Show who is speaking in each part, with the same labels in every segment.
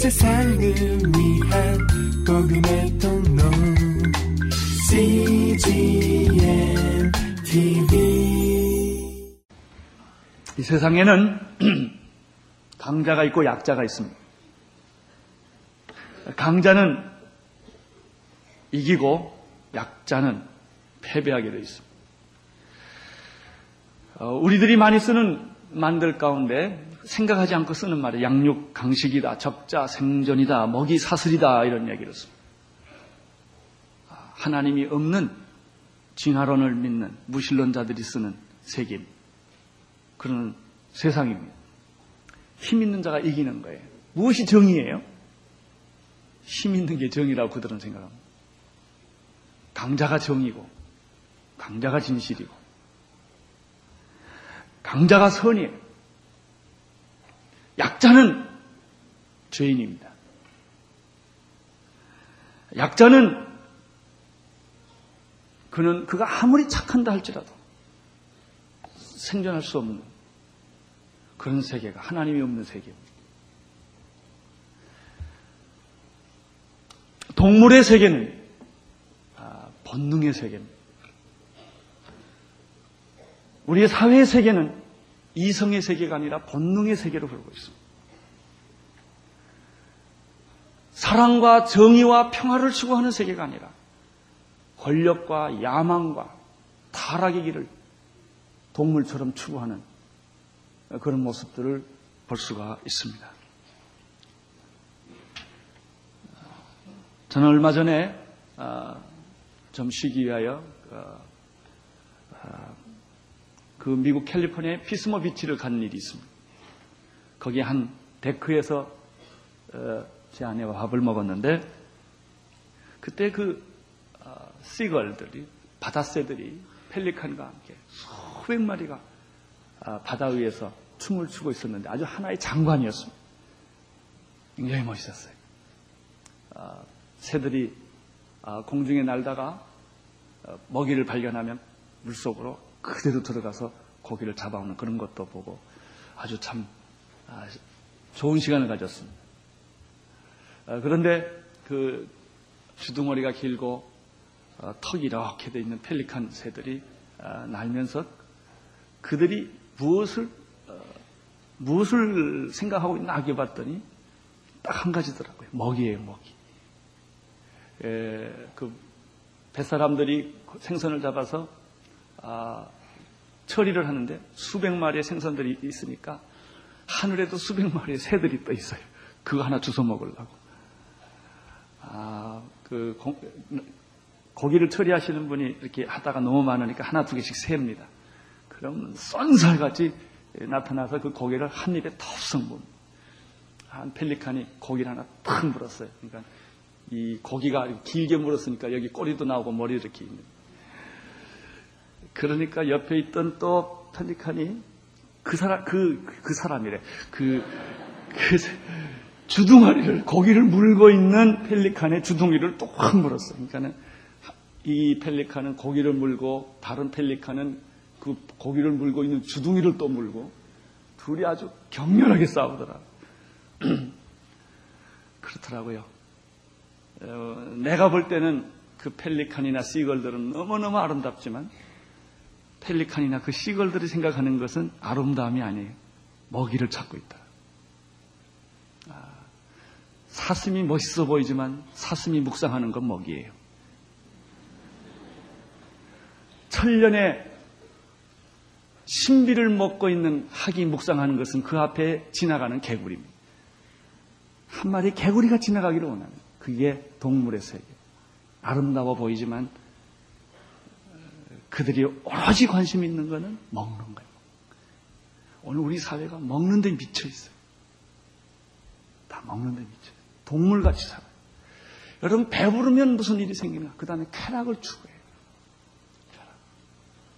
Speaker 1: 세상을 위한 복음의 통로 CGM TV
Speaker 2: 이 세상에는 강자가 있고 약자가 있습니다. 강자는 이기고 약자는 패배하게 되어 있습니다. 어, 우리들이 많이 쓰는 만들 가운데 생각하지 않고 쓰는 말이 양육 강식이다, 적자 생존이다, 먹이 사슬이다 이런 얘기를 씁니다. 하나님이 없는 진화론을 믿는 무신론자들이 쓰는 세계 그런 세상입니다. 힘 있는 자가 이기는 거예요. 무엇이 정의예요? 힘 있는 게 정의라고 그들은 생각합니다. 강자가 정의고, 강자가 진실이고, 강자가 선이에요. 약자는 죄인입니다. 약자는 그는 그가 아무리 착한다 할지라도 생존할 수 없는 그런 세계가 하나님이 없는 세계입니다. 동물의 세계는 아, 본능의 세계입니다. 우리의 사회의 세계는 이성의 세계가 아니라 본능의 세계로 흐르고 있습니다. 사랑과 정의와 평화를 추구하는 세계가 아니라 권력과 야망과 타락의 길을 동물처럼 추구하는 그런 모습들을 볼 수가 있습니다. 저는 얼마 전에 아, 좀 쉬기 위하여 어, 아, 그 미국 캘리포니아의 피스모 비치를 간 일이 있습니다. 거기 한 데크에서 어, 제 아내와 밥을 먹었는데 그때 그 시걸들이 바다새들이 펠리칸과 함께 수백 마리가 아, 바다 위에서 춤을 추고 있었는데 아주 하나의 장관이었습니다. 굉장히 멋있었어요. 아, 새들이 아, 공중에 날다가 어, 먹이를 발견하면 물속으로 그대로 들어가서 고기를 잡아오는 그런 것도 보고 아주 참 좋은 시간을 가졌습니다. 그런데 그 주둥어리가 길고 어, 턱이 이렇게 돼 있는 펠리칸 새들이 어, 날면서 그들이 무엇을 어, 무엇을 생각하고 있나 하게 봤더니 딱 한 가지더라고요. 먹이에요, 먹이. 에, 그 뱃사람들이 생선을 잡아서 아, 처리를 하는데 수백 마리의 생선들이 있으니까 하늘에도 수백 마리의 새들이 떠 있어요. 그거 하나 주워 먹으려고. 아, 그 고기를 처리하시는 분이 이렇게 하다가 너무 많으니까 하나 두 개씩 셉니다. 그러면 쏜살같이 나타나서 그 고기를 한 입에 물. 한 펠리칸이 고기를 하나 탁 물었어요. 그러니까 이 고기가 길게 물었으니까 여기 꼬리도 나오고 머리 이렇게 있는. 그러니까 옆에 있던 또 펠리칸이 그 사람 그, 그 사람이래. 그, 그 주둥아리를 고기를 물고 있는 펠리칸의 주둥이를 또 확 물었어. 그러니까는 이 펠리칸은 고기를 물고 다른 펠리칸은 그 고기를 물고 있는 주둥이를 또 물고 둘이 아주 격렬하게 싸우더라. 그렇더라고요. 어, 내가 볼 때는 그 펠리칸이나 시걸들은 너무너무 아름답지만 펠리칸이나 그 시걸들이 생각하는 것은 아름다움이 아니에요. 먹이를 찾고 있다. 아, 사슴이 멋있어 보이지만 사슴이 묵상하는 건 먹이에요. 천년의 신비를 먹고 있는 학이 묵상하는 것은 그 앞에 지나가는 개구리입니다. 한 마리 개구리가 지나가기를 원하는 그게 동물의 세계. 아름다워 보이지만 그들이 오로지 관심 있는 것은 먹는 거예요. 오늘 우리 사회가 먹는 데 미쳐 있어요. 다 먹는 데 미쳐 있어요. 동물같이 살아요. 여러분 배부르면 무슨 일이 생기나? 그 다음에 쾌락을 추구해요.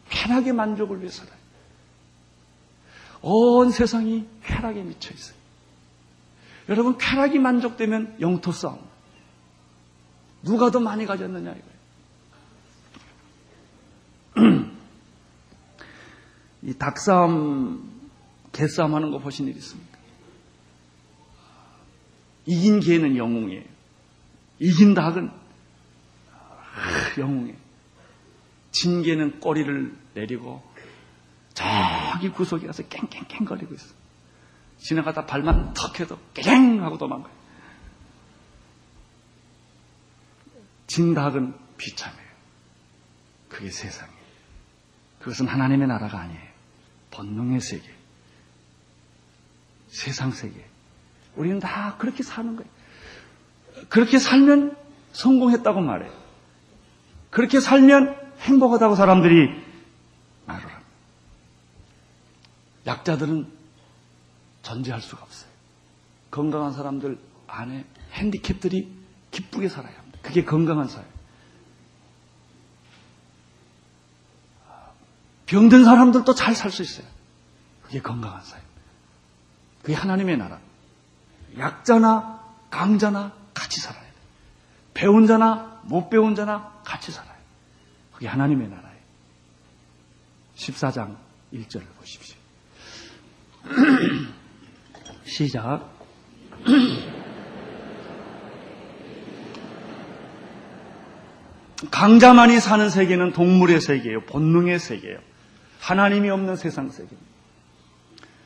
Speaker 2: 쾌락의 만족을 위해 살아요. 온 세상이 쾌락에 미쳐 있어요. 여러분, 쾌락이 만족되면 영토 싸움. 누가 더 많이 가졌느냐, 이거예요. 이 닭싸움, 개싸움 하는 거 보신 일 있습니까? 이긴 개는 영웅이에요. 이긴 닭은 아, 영웅이에요. 진 개는 꼬리를 내리고 저기 구석에 가서 깽깽깽 거리고 있어. 지나가다 발만 턱 해도 깨갱 하고 도망가요. 진 닭은 비참해요. 그게 세상이에요. 그것은 하나님의 나라가 아니에요. 본능의 세계. 세상 세계. 우리는 다 그렇게 사는 거예요. 그렇게 살면 성공했다고 말해요. 그렇게 살면 행복하다고 사람들이 말을 합니다. 약자들은 존재할 수가 없어요. 건강한 사람들 안에 핸디캡들이 기쁘게 살아야 합니다. 그게 건강한 사회. 병든 사람들도 잘 살 수 있어요. 그게 건강한 사회. 그게 하나님의 나라. 약자나 강자나 같이 살아야 돼. 배운 자나 못 배운 자나 같이 살아요. 그게 하나님의 나라예요. 14장 1절을 보십시오. 시작. 강자만이 사는 세계는 동물의 세계예요. 본능의 세계예요. 하나님이 없는 세상 세계입니다.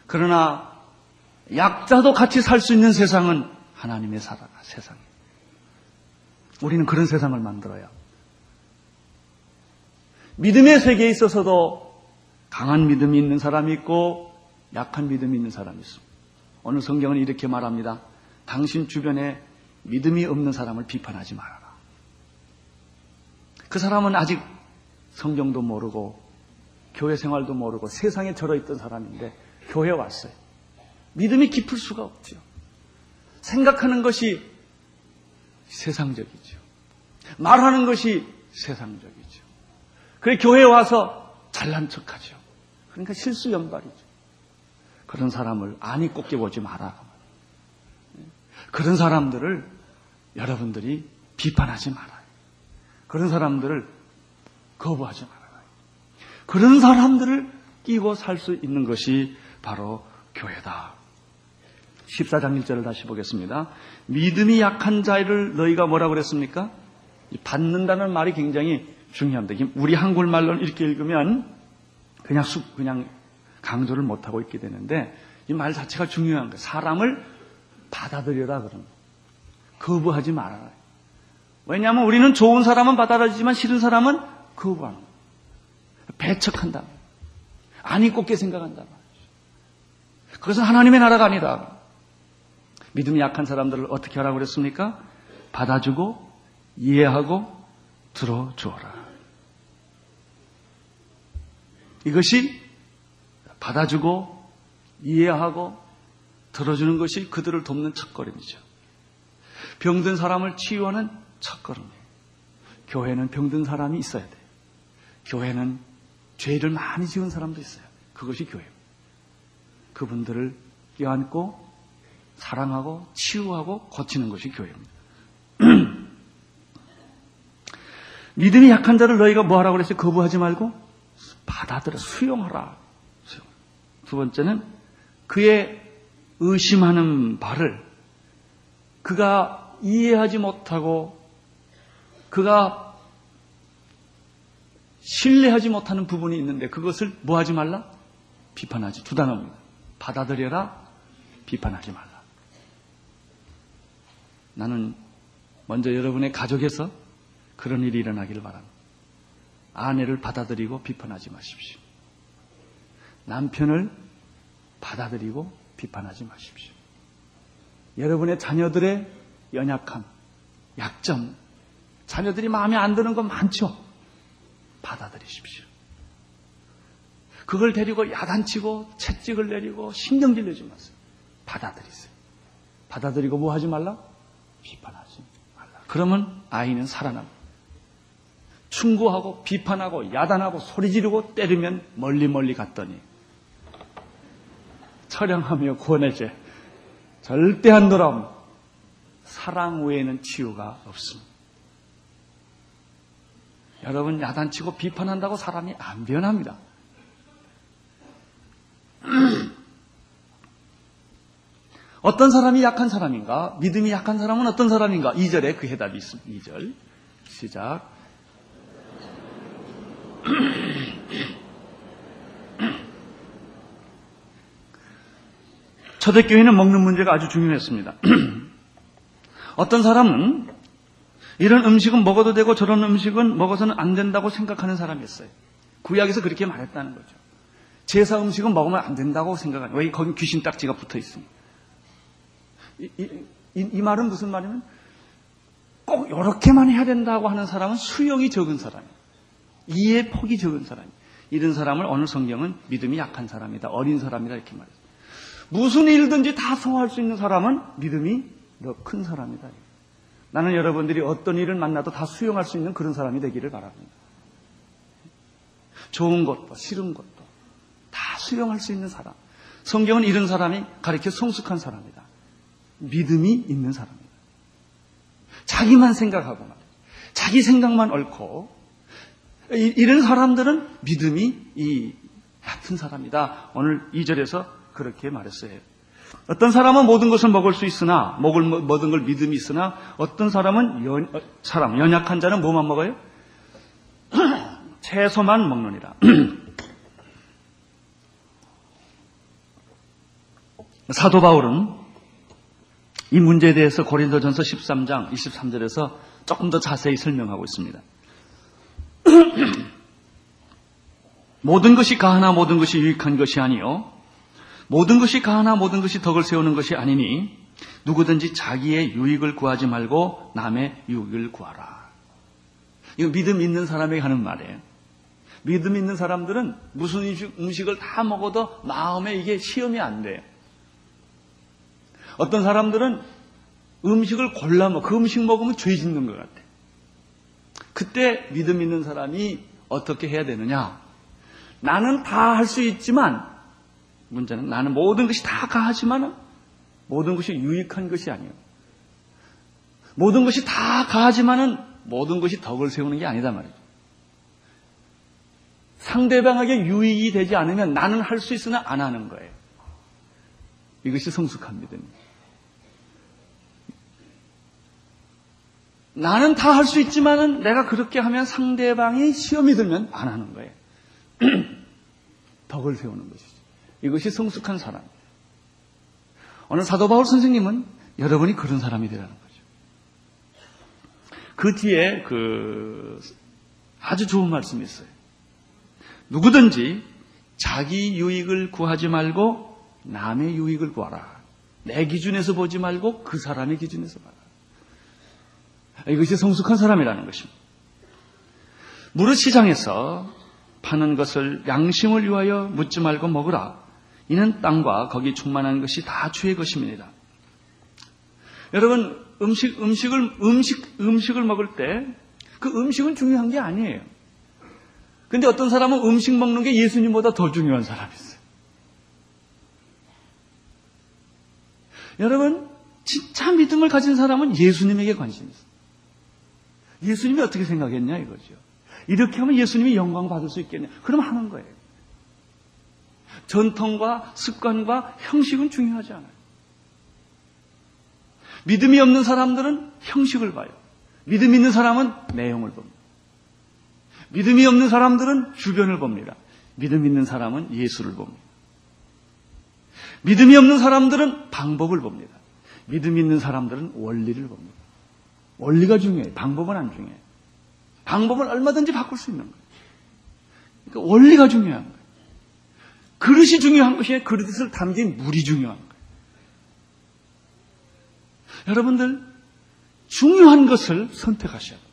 Speaker 2: 그러나 약자도 같이 살 수 있는 세상은 하나님의 살아가 세상이에요. 우리는 그런 세상을 만들어야. 믿음의 세계에 있어서도 강한 믿음이 있는 사람이 있고 약한 믿음이 있는 사람이 있습니다. 오늘 성경은 이렇게 말합니다. 당신 주변에 믿음이 없는 사람을 비판하지 말아라. 그 사람은 아직 성경도 모르고 교회 생활도 모르고 세상에 절어있던 사람인데 교회 왔어요. 믿음이 깊을 수가 없죠. 생각하는 것이 세상적이죠. 말하는 것이 세상적이죠. 그래 교회 와서 잘난 척하죠. 그러니까 실수 연발이죠. 그런 사람을 안이 꼽게 보지 마라. 그런 사람들을 여러분들이 비판하지 말아요. 그런 사람들을 거부하지 말아요. 그런 사람들을 끼고 살 수 있는 것이 바로 교회다. 14장 1절을 다시 보겠습니다. 믿음이 약한 자를 너희가 뭐라고 그랬습니까? 받는다는 말이 굉장히 중요합니다. 우리 한국말로는 이렇게 읽으면 그냥 쑥, 그냥 강조를 못하고 있게 되는데 이 말 자체가 중요한 거예요. 사람을 받아들여라 거. 거부하지 말아라. 왜냐하면 우리는 좋은 사람은 받아들이지만 싫은 사람은 거부하는 거예요. 배척한다. 아니 꼽게 생각한다. 그것은 하나님의 나라가 아니다. 믿음이 약한 사람들을 어떻게 하라고 그랬습니까? 받아주고 이해하고 들어주어라. 이것이 받아주고 이해하고 들어주는 것이 그들을 돕는 첫걸음이죠. 병든 사람을 치유하는 첫걸음이에요. 교회는 병든 사람이 있어야 돼요. 교회는 죄를 많이 지은 사람도 있어요. 그것이 교회입니다. 그분들을 껴안고 사랑하고 치유하고 고치는 것이 교회입니다. 믿음이 약한 자를 너희가 뭐 하라고 그랬어요? 거부하지 말고 받아들여 수용하라. 두 번째는 그의 의심하는 바를 그가 이해하지 못하고 그가 신뢰하지 못하는 부분이 있는데 그것을 뭐 하지 말라? 비판하지. 두 단어입니다. 받아들여라, 비판하지 말라. 나는 먼저 여러분의 가족에서 그런 일이 일어나기를 바랍니다. 아내를 받아들이고 비판하지 마십시오. 남편을 받아들이고 비판하지 마십시오. 여러분의 자녀들의 연약함, 약점, 자녀들이 마음에 안 드는 것 많죠? 받아들이십시오. 그걸 데리고 야단치고 채찍을 내리고 신경질 내지 마세요. 받아들이세요. 받아들이고 뭐 하지 말라? 비판하지 말라. 그러면 아이는 살아납니다. 충고하고 비판하고 야단하고 소리 지르고 때리면 멀리 멀리 갔더니 처량하며 구원해제 절대 안 돌아옴 사랑 외에는 치유가 없습니다. 여러분 야단치고 비판한다고 사람이 안 변합니다. 어떤 사람이 약한 사람인가? 믿음이 약한 사람은 어떤 사람인가? 2절에 그 해답이 있습니다. 2절. 시작. 초대교회는 먹는 문제가 아주 중요했습니다. 어떤 사람은 이런 음식은 먹어도 되고 저런 음식은 먹어서는 안 된다고 생각하는 사람이 있어요. 구약에서 그렇게 말했다는 거죠. 제사 음식은 먹으면 안 된다고 생각하는 왜 거기 귀신 딱지가 붙어 있습니다. 이, 이, 이, 이 말은 무슨 말이냐면 꼭 이렇게만 해야 된다고 하는 사람은 수용이 적은 사람이에요. 이해 폭이 적은 사람이에요. 이런 사람을 어느 성경은 믿음이 약한 사람이다. 어린 사람이다. 이렇게 말해요. 무슨 일든지 다 소화할 수 있는 사람은 믿음이 더 큰 사람이다. 나는 여러분들이 어떤 일을 만나도 다 수용할 수 있는 그런 사람이 되기를 바랍니다. 좋은 것도 싫은 것도 다 수용할 수 있는 사람. 성경은 이런 사람이 가리켜 성숙한 사람이다. 믿음이 있는 사람이다. 자기만 생각하고 말 자기 생각만 옳고 이런 사람들은 믿음이 이 얕은 사람이다. 오늘 2절에서 그렇게 말했어요. 어떤 사람은 모든 것을 먹을 수 있으나 먹을 모든 걸 믿음이 있으나 어떤 사람은 연, 사람 연약한 자는 뭐만 먹어요? 채소만 먹느니라. 사도 바울은 이 문제에 대해서 고린도전서 13장 23절에서 조금 더 자세히 설명하고 있습니다. 모든 것이 가하나 모든 것이 유익한 것이 아니요 모든 것이 가하나 모든 것이 덕을 세우는 것이 아니니 누구든지 자기의 유익을 구하지 말고 남의 유익을 구하라. 이거 믿음 있는 사람에게 하는 말이에요. 믿음 있는 사람들은 무슨 음식 을 다 먹어도 마음에 이게 시험이 안 돼요. 어떤 사람들은 음식을 골라 먹, 그 음식 먹으면 죄 짓는 것 같아. 그때 믿음 있는 사람이 어떻게 해야 되느냐? 나는 다 할 수 있지만 문제는 나는 모든 것이 다 가하지만 모든 것이 유익한 것이 아니에요. 모든 것이 다 가하지만은 모든 것이 덕을 세우는 게 아니다 말이죠. 상대방에게 유익이 되지 않으면 나는 할 수 있으나 안 하는 거예요. 이것이 성숙한 믿음입니다. 나는 다 할 수 있지만은 내가 그렇게 하면 상대방이 시험이 들면 안 하는 거예요. 덕을 세우는 것이죠. 이것이 성숙한 사람. 오늘 사도 바울 선생님은 여러분이 그런 사람이 되라는 거죠. 그 뒤에 그 아주 좋은 말씀이 있어요. 누구든지 자기 유익을 구하지 말고 남의 유익을 구하라. 내 기준에서 보지 말고 그 사람의 기준에서 봐라. 이것이 성숙한 사람이라는 것입니다. 무릇 시장에서 파는 것을 양심을 위하여 묻지 말고 먹으라. 이는 땅과 거기 충만한 것이 다 주의 것입니다. 여러분 음식 음식을 음식 음식을 먹을 때 그 음식은 중요한 게 아니에요. 근데 어떤 사람은 음식 먹는 게 예수님보다 더 중요한 사람이 있어요. 여러분 진짜 믿음을 가진 사람은 예수님에게 관심이 있어요. 예수님이 어떻게 생각했냐 이거죠. 이렇게 하면 예수님이 영광 받을 수 있겠냐. 그럼 하는 거예요. 전통과 습관과 형식은 중요하지 않아요. 믿음이 없는 사람들은 형식을 봐요. 믿음 있는 사람은 내용을 봅니다. 믿음이 없는 사람들은 주변을 봅니다. 믿음 있는 사람은 예수를 봅니다. 믿음이 없는 사람들은 방법을 봅니다. 믿음 있는 사람들은 원리를 봅니다. 원리가 중요해요. 방법은 안 중요해요. 방법은 얼마든지 바꿀 수 있는 거예요. 그러니까 원리가 중요한 거예요. 그릇이 중요한 것이 그릇을 담긴 물이 중요한 거예요. 여러분들 중요한 것을 선택하셔야 돼요.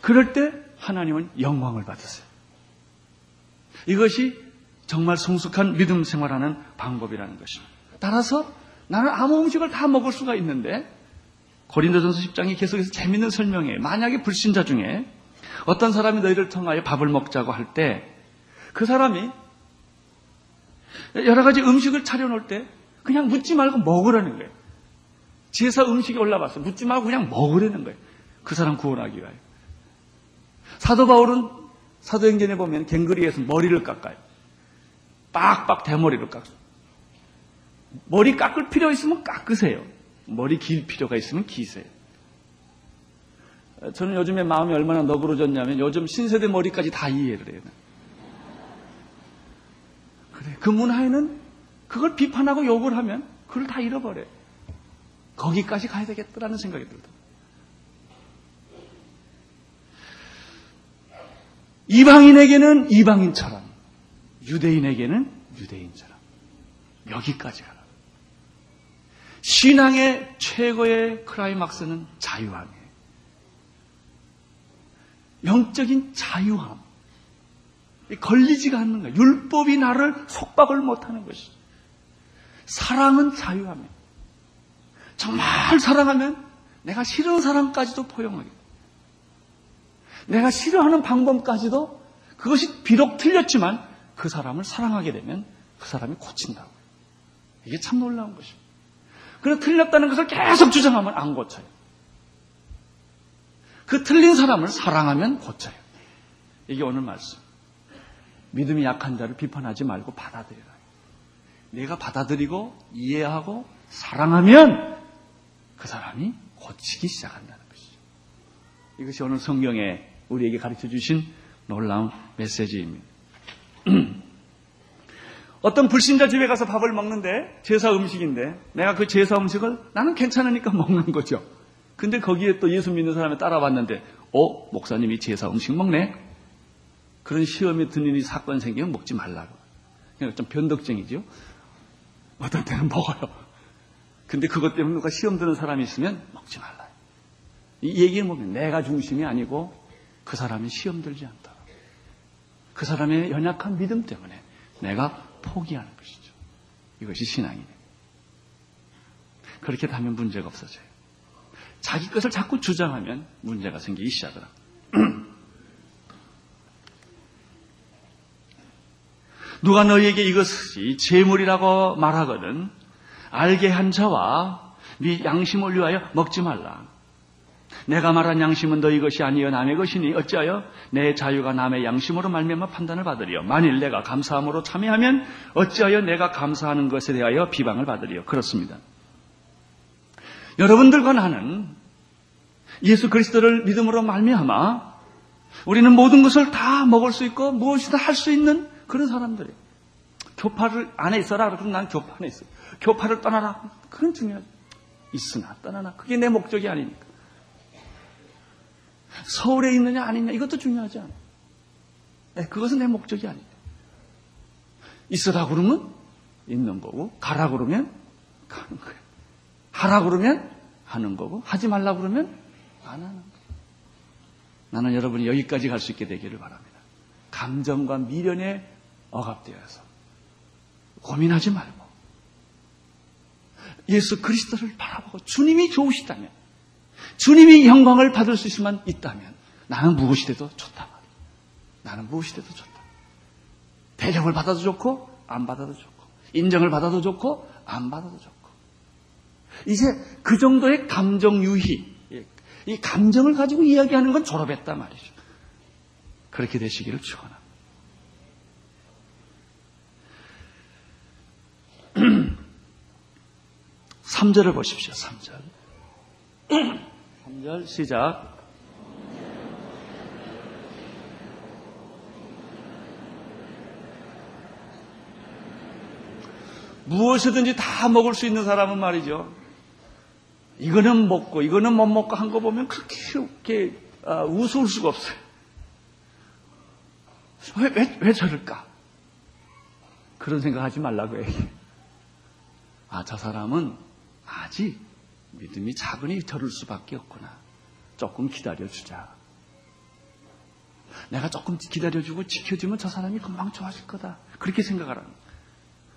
Speaker 2: 그럴 때 하나님은 영광을 받으세요. 이것이 정말 성숙한 믿음 생활하는 방법이라는 것입니다. 따라서 나는 아무 음식을 다 먹을 수가 있는데 고린도전서 10장이 계속해서 재밌는 설명에 만약에 불신자 중에 어떤 사람이 너희를 통하여 밥을 먹자고 할 때 그 사람이 여러 가지 음식을 차려놓을 때 그냥 묻지 말고 먹으라는 거예요. 제사 음식이 올라왔어. 묻지 말고 그냥 먹으라는 거예요. 그 사람 구원하기 위하여. 사도 바울은 사도행전에 보면 갱그리에서 머리를 깎아요. 빡빡 대머리를 깎아요. 머리 깎을 필요 있으면 깎으세요. 머리 길 필요가 있으면 기세요. 저는 요즘에 마음이 얼마나 너그러졌냐면 요즘 신세대 머리까지 다 이해를 해요. 그 문화에는 그걸 비판하고 욕을 하면 그걸 다 잃어버려요. 거기까지 가야 되겠다라는 생각이 들다. 이방인에게는 이방인처럼, 유대인에게는 유대인처럼. 여기까지 가라. 신앙의 최고의 크라이막스는 자유함이에요. 영적인 자유함. 걸리지가 않는 거예요. 율법이 나를 속박을 못하는 것이죠. 사랑은 자유함이에요. 정말 사랑하면 내가 싫은 사람까지도 포용하게 내가 싫어하는 방법까지도 그것이 비록 틀렸지만 그 사람을 사랑하게 되면 그 사람이 고친다고. 이게 참 놀라운 것입니다. 그래서 틀렸다는 것을 계속 주장하면 안 고쳐요. 그 틀린 사람을 사랑하면 고쳐요. 이게 오늘 말씀. 믿음이 약한 자를 비판하지 말고 받아들여라. 내가 받아들이고 이해하고 사랑하면 그 사람이 고치기 시작한다는 것이죠. 이것이 오늘 성경에 우리에게 가르쳐 주신 놀라운 메시지입니다. 어떤 불신자 집에 가서 밥을 먹는데 제사 음식인데 내가 그 제사 음식을 나는 괜찮으니까 먹는 거죠. 근데 거기에 또 예수 믿는 사람이 따라왔는데 어 목사님이 제사 음식 먹네. 그런 시험에 든 일이 사건 생기면 먹지 말라고. 그냥 좀 변덕쟁이죠. 어떤 때는 먹어요. 근데 그것 때문에 누가 시험 드는 사람이 있으면 먹지 말라. 이 얘기는 뭐면 내가 중심이 아니고 그 사람이 시험 들지 않다. 그 사람의 연약한 믿음 때문에 내가 포기하는 것이죠. 이것이 신앙이에요. 그렇게 하면 문제가 없어져요. 자기 것을 자꾸 주장하면 문제가 생기기 시작을 합니다. 누가 너희에게 이것이 재물이라고 말하거든 알게 한 자와 네 양심을 위하여 먹지 말라. 내가 말한 양심은 너희 것이 아니여 남의 것이니 어찌하여 내 자유가 남의 양심으로 말미암아 판단을 받으리요 만일 내가 감사함으로 참여하면 어찌하여 내가 감사하는 것에 대하여 비방을 받으리요 그렇습니다. 여러분들과 나는 예수 그리스도를 믿음으로 말미암아 우리는 모든 것을 다 먹을 수 있고 무엇이든 할 수 있는 그런 사람들이에요. 교파를 안에 있어라 그러면 난 교파 안에 있어. 교파를 떠나라. 그건 중요하죠. 있으나 떠나나 그게 내 목적이 아니니까. 서울에 있느냐 아니냐 이것도 중요하지 않아. 네, 그것은 내 목적이 아니에요. 있으라 그러면 있는 거고 가라 그러면 가는 거예요. 하라 그러면 하는 거고 하지 말라 그러면 안 하는 거예요. 나는 여러분이 여기까지 갈 수 있게 되기를 바랍니다. 감정과 미련에 억압되어서 고민하지 말고 예수 그리스도를 바라보고 주님이 좋으시다면 주님이 영광을 받을 수 있으면 있다면 나는 무엇이 돼도 좋다. 나는 무엇이 돼도 좋다. 대접을 받아도 좋고 안 받아도 좋고 인정을 받아도 좋고 안 받아도 좋고 이제 그 정도의 감정 유희 이 감정을 가지고 이야기하는 건 졸업했다 말이죠. 그렇게 되시기를 축원합니다. 3절을 보십시오. 3절. 3절 시작. 무엇이든지 다 먹을 수 있는 사람은 말이죠. 이거는 먹고 이거는 못 먹고 한 거 보면 그렇게 이렇게 아, 우스울 수가 없어요. 왜, 왜, 왜 저럴까? 그런 생각하지 말라고 해요. 아, 저 사람은 아직 믿음이 작으니 저럴 수밖에 없구나. 조금 기다려주자. 내가 조금 기다려주고 지켜주면 저 사람이 금방 좋아질 거다. 그렇게 생각하라는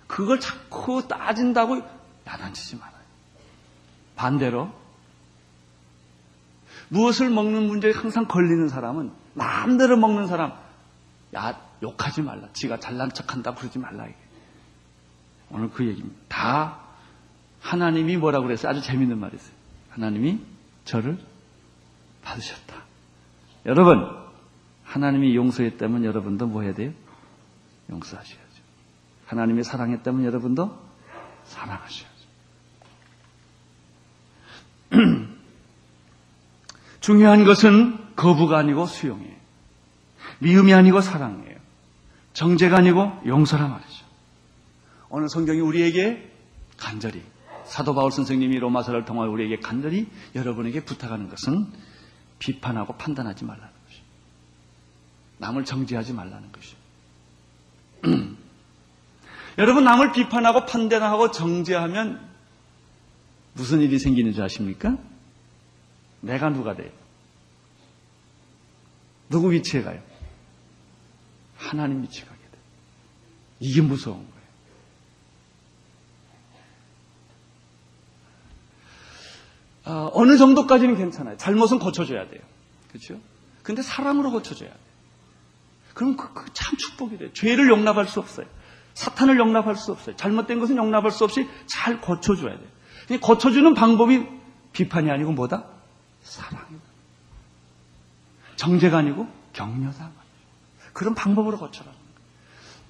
Speaker 2: 그걸 자꾸 따진다고 야단치지 말아요. 반대로 무엇을 먹는 문제에 항상 걸리는 사람은 마음대로 먹는 사람 야 욕하지 말라. 지가 잘난 척한다 그러지 말라. 오늘 그 얘기입니다. 다 하나님이 뭐라고 그랬어요? 아주 재밌는 말이 있어요. 하나님이 저를 받으셨다. 여러분, 하나님이 용서했다면 여러분도 뭐 해야 돼요? 용서하셔야죠. 하나님이 사랑했다면 여러분도 사랑하셔야죠. 중요한 것은 거부가 아니고 수용이에요. 미움이 아니고 사랑이에요. 정죄가 아니고 용서라 말이죠. 오늘 성경이 우리에게 간절히 사도 바울 선생님이 로마서를 통해 우리에게 간절히 여러분에게 부탁하는 것은 비판하고 판단하지 말라는 것이죠. 남을 정죄하지 말라는 것이죠. 여러분 남을 비판하고 판단하고 정죄하면 무슨 일이 생기는 줄 아십니까? 내가 누가 돼요? 누구 위치에 가요? 하나님 위치에 가게 돼요. 이게 무서운 거예요. 어, 어느 정도까지는 괜찮아요. 잘못은 고쳐줘야 돼요. 그렇죠? 근데 사랑으로 고쳐줘야 돼요. 그럼 그, 그 참 축복이 돼요. 죄를 용납할 수 없어요. 사탄을 용납할 수 없어요. 잘못된 것은 용납할 수 없이 잘 고쳐줘야 돼요. 고쳐주는 방법이 비판이 아니고 뭐다? 사랑이다. 정죄가 아니고 격려다. 그런 방법으로 고쳐라.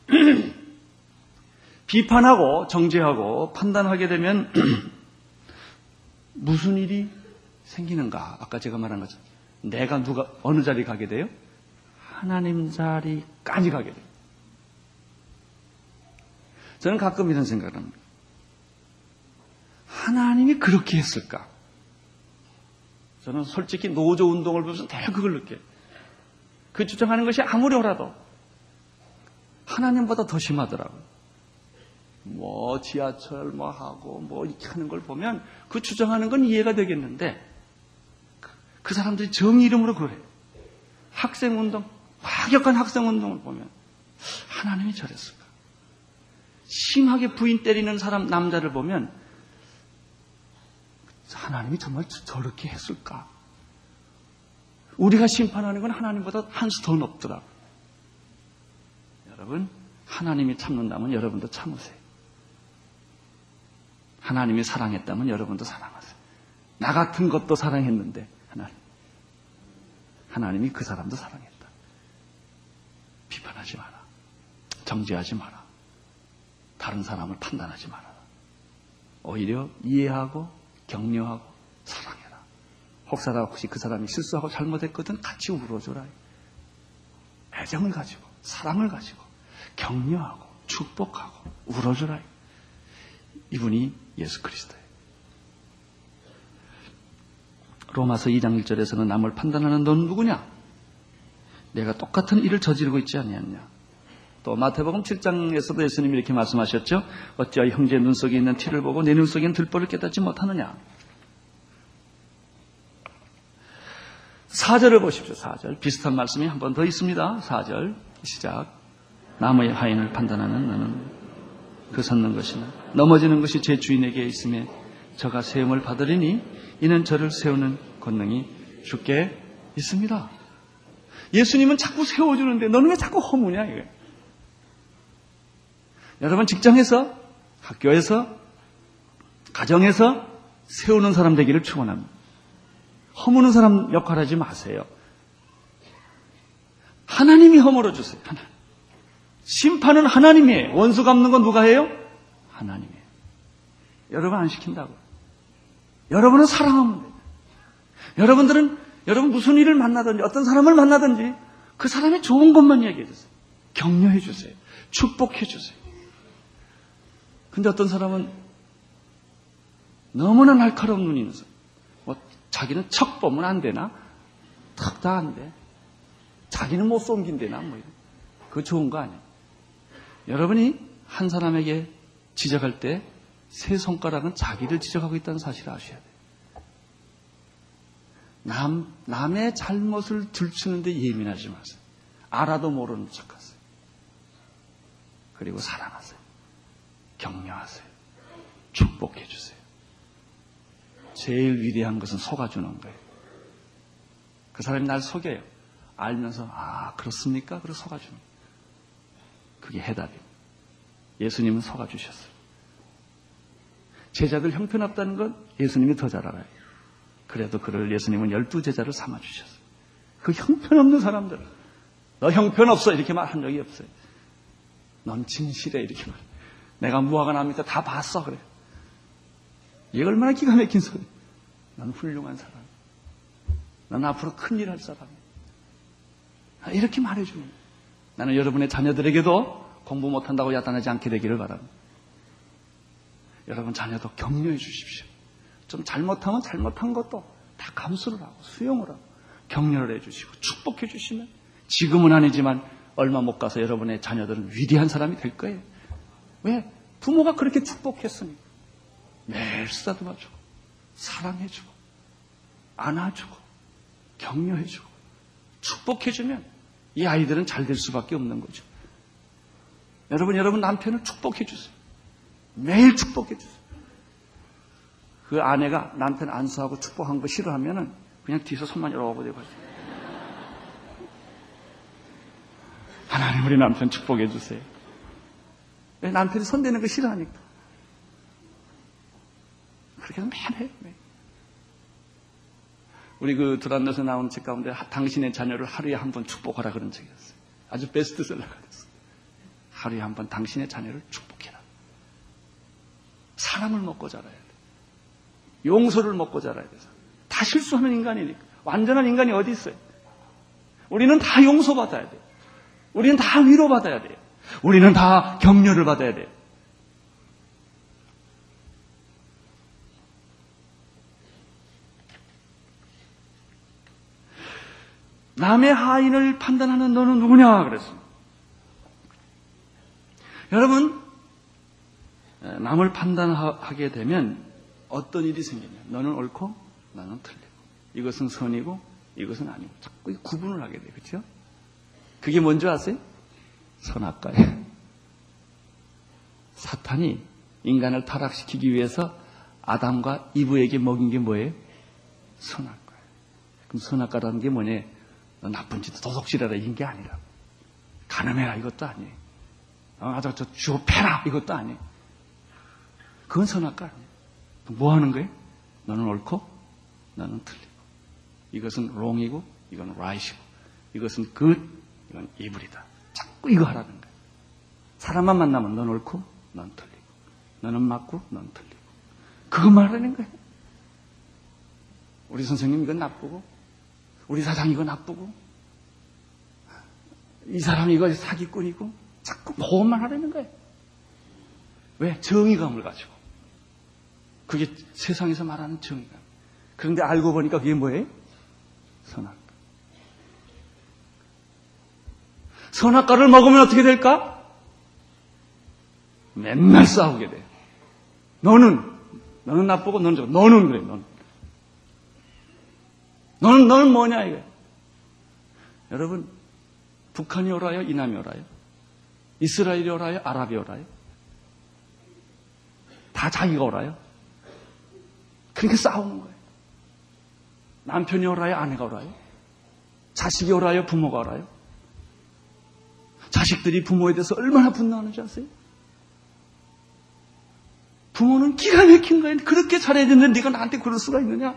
Speaker 2: 비판하고 정죄하고 판단하게 되면 무슨 일이 생기는가? 아까 제가 말한 것처럼 내가 누가 어느 자리 가게 돼요? 하나님 자리까지 가게 돼요. 저는 가끔 이런 생각을 합니다. 하나님이 그렇게 했을까? 저는 솔직히 노조 운동을 보면서 늘 그걸 느껴요. 그 주장하는 것이 아무리 오라도 하나님보다 더 심하더라고요. 뭐 지하철 뭐 하고 뭐 이렇게 하는 걸 보면 그 주장하는 건 이해가 되겠는데 그, 그 사람들이 정의 이름으로 그래. 학생 운동, 과격한 학생 운동을 보면 하나님이 저랬을까? 심하게 부인 때리는 사람 남자를 보면 하나님이 정말 저렇게 했을까? 우리가 심판하는 건 하나님보다 한 수 더 높더라. 여러분, 하나님이 참는다면 여러분도 참으세요. 하나님이 사랑했다면 여러분도 사랑하세요. 나 같은 것도 사랑했는데 하나님. 하나님이 그 사람도 사랑했다. 비판하지 마라. 정죄하지 마라. 다른 사람을 판단하지 마라. 오히려 이해하고 격려하고 사랑해라. 혹사다 혹시 그 사람이 실수하고 잘못했거든 같이 울어줘라. 애정을 가지고 사랑을 가지고 격려하고 축복하고 울어줘라. 이분이 예수 그리스도예요. 로마서 2장 1절에서는 남을 판단하는 넌 누구냐? 내가 똑같은 일을 저지르고 있지 않냐또 마태복음 7장에서도 예수님이 이렇게 말씀하셨죠. 어찌하여 형제 눈 속에 있는 티를 보고 내 눈 속엔 들보를 깨닫지 못하느냐? 4절을 보십시오. 4절. 비슷한 말씀이 한 번 더 있습니다. 4절. 시작. 나무의 하인을 판단하는 너는 그 섰는 것이나 넘어지는 것이 제 주인에게 있음에 저가 세움을 받으리니 이는 저를 세우는 권능이 주께 있습니다. 예수님은 자꾸 세워주는데 너는 왜 자꾸 허무냐 이게. 여러분 직장에서 학교에서 가정에서 세우는 사람 되기를 축원합니다. 허무는 사람 역할하지 마세요. 하나님이 허물어 주세요. 하나님. 심판은 하나님이에요. 원수 갚는 건 누가 해요? 하나님이에요. 여러분 안 시킨다고. 여러분은 사랑하면 돼요. 여러분들은 여러분 무슨 일을 만나든지 어떤 사람을 만나든지 그 사람의 좋은 것만 이야기해 주세요. 격려해 주세요. 축복해 주세요. 근데 어떤 사람은 너무나 날카로운 눈이 있는 사람. 뭐 자기는 척 보면 안 되나? 턱다안 돼. 자기는 못 숨긴대나? 뭐 이런. 그거 좋은 거 아니에요. 여러분이 한 사람에게 지적할 때세 손가락은 자기를 지적하고 있다는 사실을 아셔야 돼요. 남, 남의 잘못을 들추는데 예민하지 마세요. 알아도 모르는 척 하세요. 그리고 사랑하세요. 격려하세요. 축복해 주세요. 제일 위대한 것은 속아주는 거예요. 그 사람이 날 속여요. 알면서, 아, 그렇습니까? 그래서 속아주는 거예요. 그게 해답이에요. 예수님은 속아주셨어요. 제자들 형편없다는 건 예수님이 더 잘 알아요. 그래도 그를 예수님은 열두 제자를 삼아주셨어요. 그 형편없는 사람들, 너 형편없어. 이렇게 말한 적이 없어요. 넌 진실해. 이렇게 말. 내가 무화과 밑에 다 봤어 그래. 얘 얼마나 기가 막힌 소리. 난 훌륭한 사람. 난 앞으로 큰일 할 사람. 아, 이렇게 말해주는 나는 여러분의 자녀들에게도 공부 못한다고 야단하지 않게 되기를 바랍니다. 여러분 자녀도 격려해 주십시오. 좀 잘못하면 잘못한 것도 다 감수를 하고 수용을 하고 격려를 해 주시고 축복해 주시면 지금은 아니지만 얼마 못 가서 여러분의 자녀들은 위대한 사람이 될 거예요. 왜? 부모가 그렇게 축복했으니 매일 쓰다듬어주고 사랑해주고 안아주고 격려해주고 축복해주면 이 아이들은 잘 될 수밖에 없는 거죠. 여러분, 여러분 남편을 축복해주세요. 매일 축복해 주세요. 그 아내가 남편 안수하고 축복한 거 싫어하면은 그냥 뒤에서 손만 대고 하나님 우리 남편 축복해 주세요. 왜 남편이 손대는 거 싫어하니까. 그렇게 해서 매일 해요. 매일. 우리 그 두란노에서 나온 책 가운데 당신의 자녀를 하루에 한 번 축복하라 그런 책이었어요. 아주 베스트셀러가 됐어요. 하루에 한 번 당신의 자녀를 축복해라. 사람을 먹고 자라야 돼. 용서를 먹고 자라야 돼서. 다 실수하는 인간이니까. 완전한 인간이 어디 있어요? 우리는 다 용서받아야 돼요. 우리는 다 위로받아야 돼요. 우리는 다 격려를 받아야 돼요. 남의 하인을 판단하는 너는 누구냐? 그랬습니다. 여러분, 남을 판단하게 되면 어떤 일이 생기냐? 너는 옳고 나는 틀리고 이것은 선이고 이것은 아니고 자꾸 구분을 하게 돼, 그렇죠? 그게 뭔지 아세요? 선악과예요. 사탄이 인간을 타락시키기 위해서 아담과 이브에게 먹인 게 뭐예요? 선악과예요. 그럼 선악과라는 게 뭐냐? 너 나쁜 짓 도둑질해라 이런 게 아니라 가늠해라 이것도 아니에요. 어, 아저 저 주어 패라 이것도 아니에요. 그건 선악과 아니에요. 뭐 하는 거예요? 너는 옳고 너는 틀리고 이것은 wrong이고 이건 right이고 이것은 good 이건 evil이다. 자꾸 이거 하라는 거예요. 사람만 만나면 넌 옳고 넌 틀리고 너는 맞고 넌 틀리고 그거 말하는 거예요. 우리 선생님 이건 나쁘고 우리 사장 이거 나쁘고 이 사람 이거 사기꾼이고 자꾸 보험만 하라는 거예요. 왜? 정의감을 가지고. 그게 세상에서 말하는 정의감. 그런데 알고 보니까 그게 뭐예요? 선악과. 선악과를 먹으면 어떻게 될까? 맨날 싸우게 돼. 너는, 너는 나쁘고 너는 좋고, 너는 그래, 너는. 너는, 너는 뭐냐, 이거. 여러분, 북한이 오라요? 이남이 오라요? 이스라엘이 오라요? 아랍이 오라요? 다 자기가 오라요? 그렇게 싸우는 거예요. 남편이 오라요? 아내가 오라요? 자식이 오라요? 부모가 오라요? 자식들이 부모에 대해서 얼마나 분노하는지 아세요? 부모는 기가 막힌 거예요. 그렇게 잘해야 되는데 네가 나한테 그럴 수가 있느냐?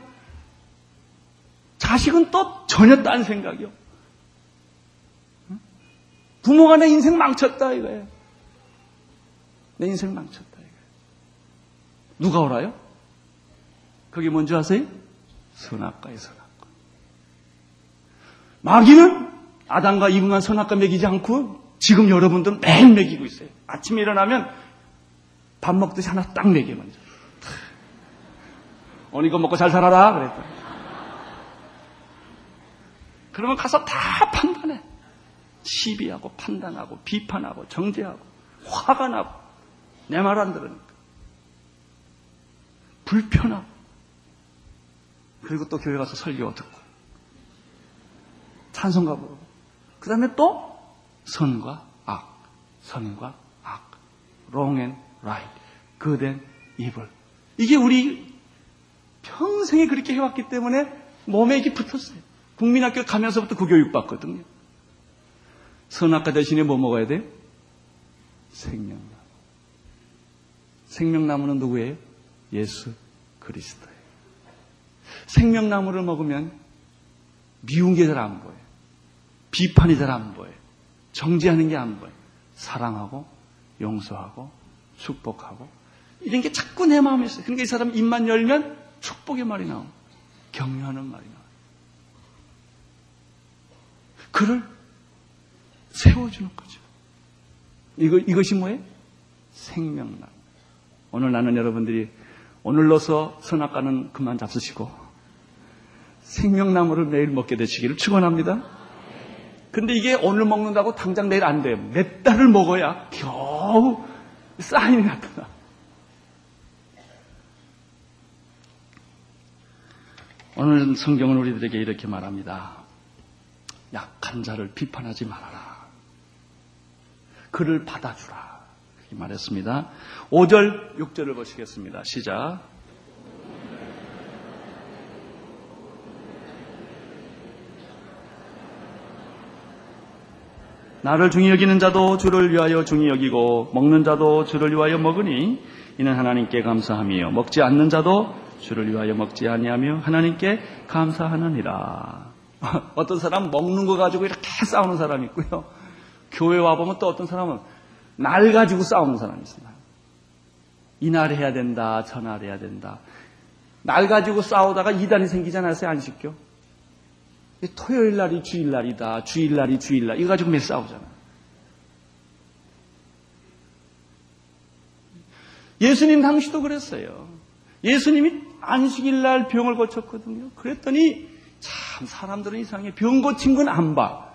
Speaker 2: 자식은 또 전혀 딴 생각이요. 부모가 내 인생 망쳤다 이거예요. 내 인생 망쳤다 이거예요. 누가 오라요? 그게 뭔지 아세요? 선악과의 선악과. 마귀는 아담과 이브만 선악과 먹이지 않고 지금 여러분들 매일 먹이고 있어요. 아침에 일어나면 밥 먹듯이 하나 딱 먹여 먼저. 오늘 이거 먹고 잘 살아라 그랬다. 그러면 가서 다 판단해. 시비하고 판단하고 비판하고 정죄하고 화가 나고 내 말 안 들으니까 불편하고 그리고 또 교회 가서 설교 듣고 찬송가 부르고 그 다음에 또 선과 악 선과 악 wrong and right good and evil 이게 우리 평생에 그렇게 해왔기 때문에 몸에 이게 붙었어요 국민학교 가면서부터 그 교육 받거든요 선악과 대신에 뭐 먹어야 돼요? 생명나무. 생명나무는 누구예요? 예수 그리스도예요. 생명나무를 먹으면 미운 게 잘 안 보여요. 비판이 잘 안 보여요. 정지하는 게 안 보여요. 사랑하고 용서하고 축복하고 이런 게 자꾸 내 마음에 있어요. 그러니까 이 사람 입만 열면 축복의 말이 나오고 격려하는 말이 나와요. 그를 세워주는 거죠. 이거, 이것이 뭐예요? 생명나. 오늘 나는 여러분들이 오늘로서 선악과는 그만 잡수시고 생명나무를 매일 먹게 되시기를 축원합니다. 근데 이게 오늘 먹는다고 당장 내일 안 돼요. 몇 달을 먹어야 겨우 사인이 나타나. 오늘 성경은 우리들에게 이렇게 말합니다. 약한 자를 비판하지 말아라. 그를 받아주라. 이렇게 말했습니다. 5절, 6절을 보시겠습니다. 시작. 나를 중히 여기는 자도 주를 위하여 중히 여기고 먹는 자도 주를 위하여 먹으니 이는 하나님께 감사함이요 먹지 않는 자도 주를 위하여 먹지 아니하며 하나님께 감사하느니라. 어떤 사람 먹는 거 가지고 이렇게 싸우는 사람이 있고요. 교회 와 보면 또 어떤 사람은 날 가지고 싸우는 사람이 있어요. 이날 해야 된다, 저날 해야 된다. 날 가지고 싸우다가 이단이 생기잖아요, 안식교. 토요일 날이 주일 날이다. 주일 날이 주일 날. 이거 가지고 매 싸우잖아. 예수님 당시도 그랬어요. 예수님이 안식일 날 병을 고쳤거든요. 그랬더니 참 사람들은 이상해. 병 고친 건 안 봐.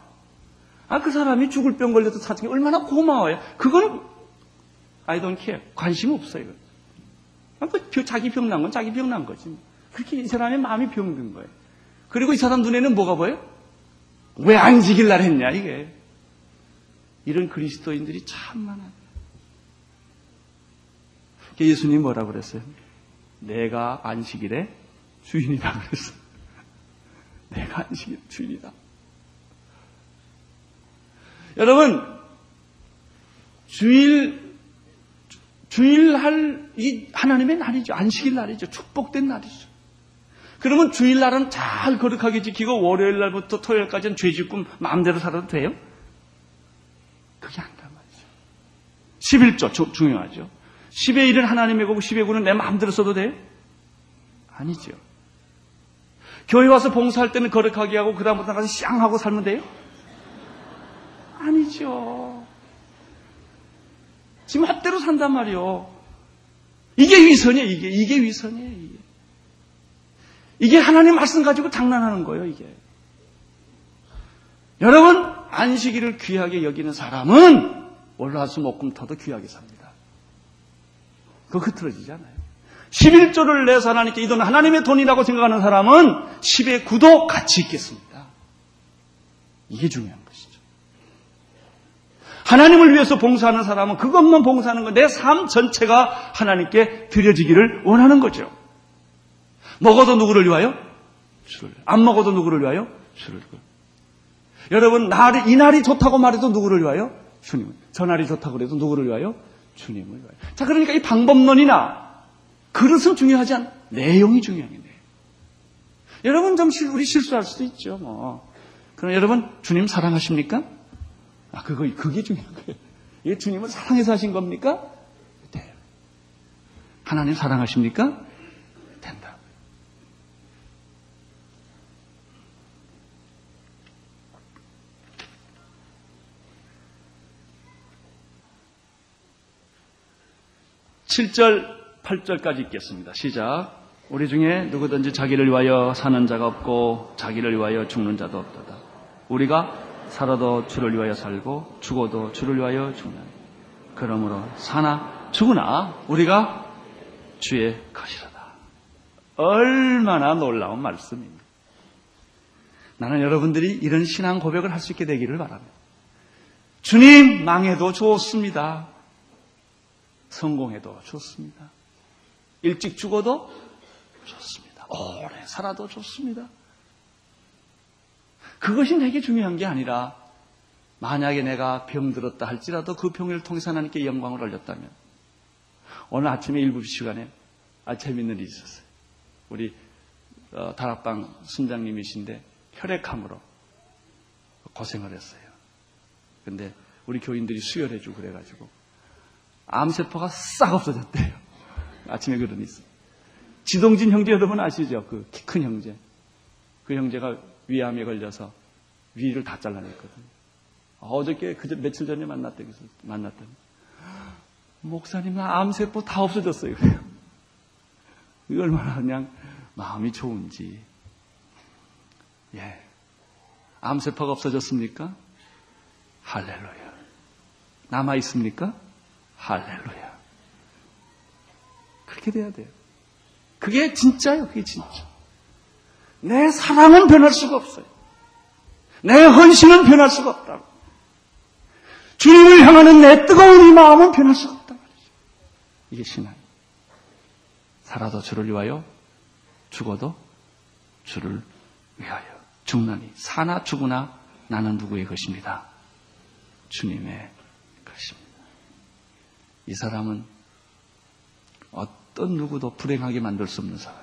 Speaker 2: 아, 그 사람이 죽을 병 걸려도 게 얼마나 고마워요. 그거는 I don't care. 관심 없어요. 아, 그 자기 병 난 건 자기 병 난 거지. 그렇게 이 사람의 마음이 병든 거예요. 그리고 이 사람 눈에는 뭐가 보여? 왜 안식일 날 했냐, 이게. 이런 그리스도인들이 참 많아요. 예수님 뭐라고 그랬어요? 내가 안식일의 주인이다 그랬어. 내가 안식일 주인이다. 여러분, 주일, 주일 할, 이 하나님의 날이죠. 안식일 날이죠. 축복된 날이죠. 그러면 주일날은 잘 거룩하게 지키고 월요일 날부터 토요일까지는 죄 짓고 마음대로 살아도 돼요? 그게 아니란 말이죠. 11조 주, 중요하죠. 10의 1은 하나님의 거고 10의 9는 내 마음대로 써도 돼요? 아니죠. 교회 와서 봉사할 때는 거룩하게 하고 그다음부터 가서 쌍하고 살면 돼요? 아니죠. 지금 헛대로 산단 말이요. 이게 위선이에요, 이게. 이게 위선이에요, 이게. 이게 하나님 말씀 가지고 장난하는 거예요, 이게. 여러분, 안식일을 귀하게 여기는 사람은 월화수 목금토도 귀하게 삽니다. 그거 흐트러지잖아요. 11조를 내서 하나님께 이 돈 하나님의 돈이라고 생각하는 사람은 10의 9도 같이 있겠습니다. 이게 중요한 것이죠. 하나님을 위해서 봉사하는 사람은 그것만 봉사하는 거, 내삶 전체가 하나님께 드려지기를 원하는 거죠. 먹어도 누구를 위하여? 주를. 안 먹어도 누구를 위하여? 주를. 여러분, 날이, 이 날이 좋다고 말해도 누구를 위하여? 주님을. 저 날이 좋다고 그래도 누구를 위하여? 주님을 위하여. 자, 그러니까 이 방법론이나 그릇은 중요하지 않, 내용이 중요한 거예요. 여러분 좀 우리 실수할 수도 있죠, 뭐. 그럼 여러분, 주님 사랑하십니까? 아, 그거, 그게 중요한 거예요. 이게 주님을 사랑해서 하신 겁니까? 네. 하나님 사랑하십니까? 된다. 7절, 8절까지 읽겠습니다. 시작. 우리 중에 누구든지 자기를 위하여 사는 자가 없고 자기를 위하여 죽는 자도 없도다. 우리가 살아도 주를 위하여 살고 죽어도 주를 위하여 죽는. 그러므로 사나 죽으나 우리가 주의 것이라다. 얼마나 놀라운 말씀입니다. 나는 여러분들이 이런 신앙 고백을 할 수 있게 되기를 바랍니다. 주님 망해도 좋습니다. 성공해도 좋습니다. 일찍 죽어도 좋습니다. 오래 살아도 좋습니다. 그것이 내게 중요한 게 아니라 만약에 내가 병들었다 할지라도 그 병을 통해서 하나님께 영광을 올렸다면 오늘 아침에 일부 시간에 아 재밌는 일이 있었어요. 우리 어, 다락방 순장님이신데 혈액암으로 고생을 했어요. 근데 우리 교인들이 수혈해주고 그래가지고 암세포가 싹 없어졌대요. 아침에 그런 있어. 지동진 형제 여러분 아시죠? 그 키 큰 형제. 그 형제가 위암에 걸려서 위를 다 잘라냈거든요. 어저께 그 며칠 전에 만났더니 만났더니 목사님 암세포 다 없어졌어요. 이 얼마나 그냥 마음이 좋은지. 예. 암세포가 없어졌습니까? 할렐루야. 남아 있습니까? 할렐루야. 그렇게 돼야 돼요. 그게 진짜예요. 그게 진짜. 내 사랑은 변할 수가 없어요. 내 헌신은 변할 수가 없다고. 주님을 향하는 내 뜨거운 이 마음은 변할 수가 없다 말이죠. 이게 신앙. 살아도 주를 위하여, 죽어도 주를 위하여. 죽나니 사나 죽으나 나는 누구의 것입니다. 주님의. 이 사람은 어떤 누구도 불행하게 만들 수 없는 사람.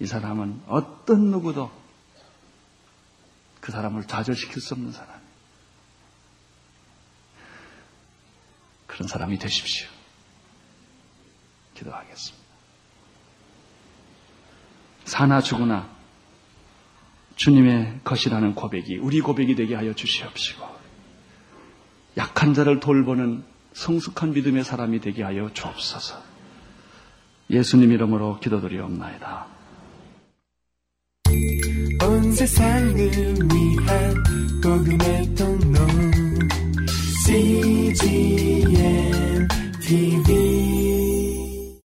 Speaker 2: 이 사람은 어떤 누구도 그 사람을 좌절시킬 수 없는 사람. 그런 사람이 되십시오. 기도하겠습니다. 사나 죽으나 주님의 것이라는 고백이 우리 고백이 되게 하여 주시옵시고 약한 자를 돌보는 성숙한 믿음의 사람이 되게 하여 주옵소서. 예수님 이름으로 기도드리옵나이다.
Speaker 1: 온 세상을 위한 복음의 통로 CGM TV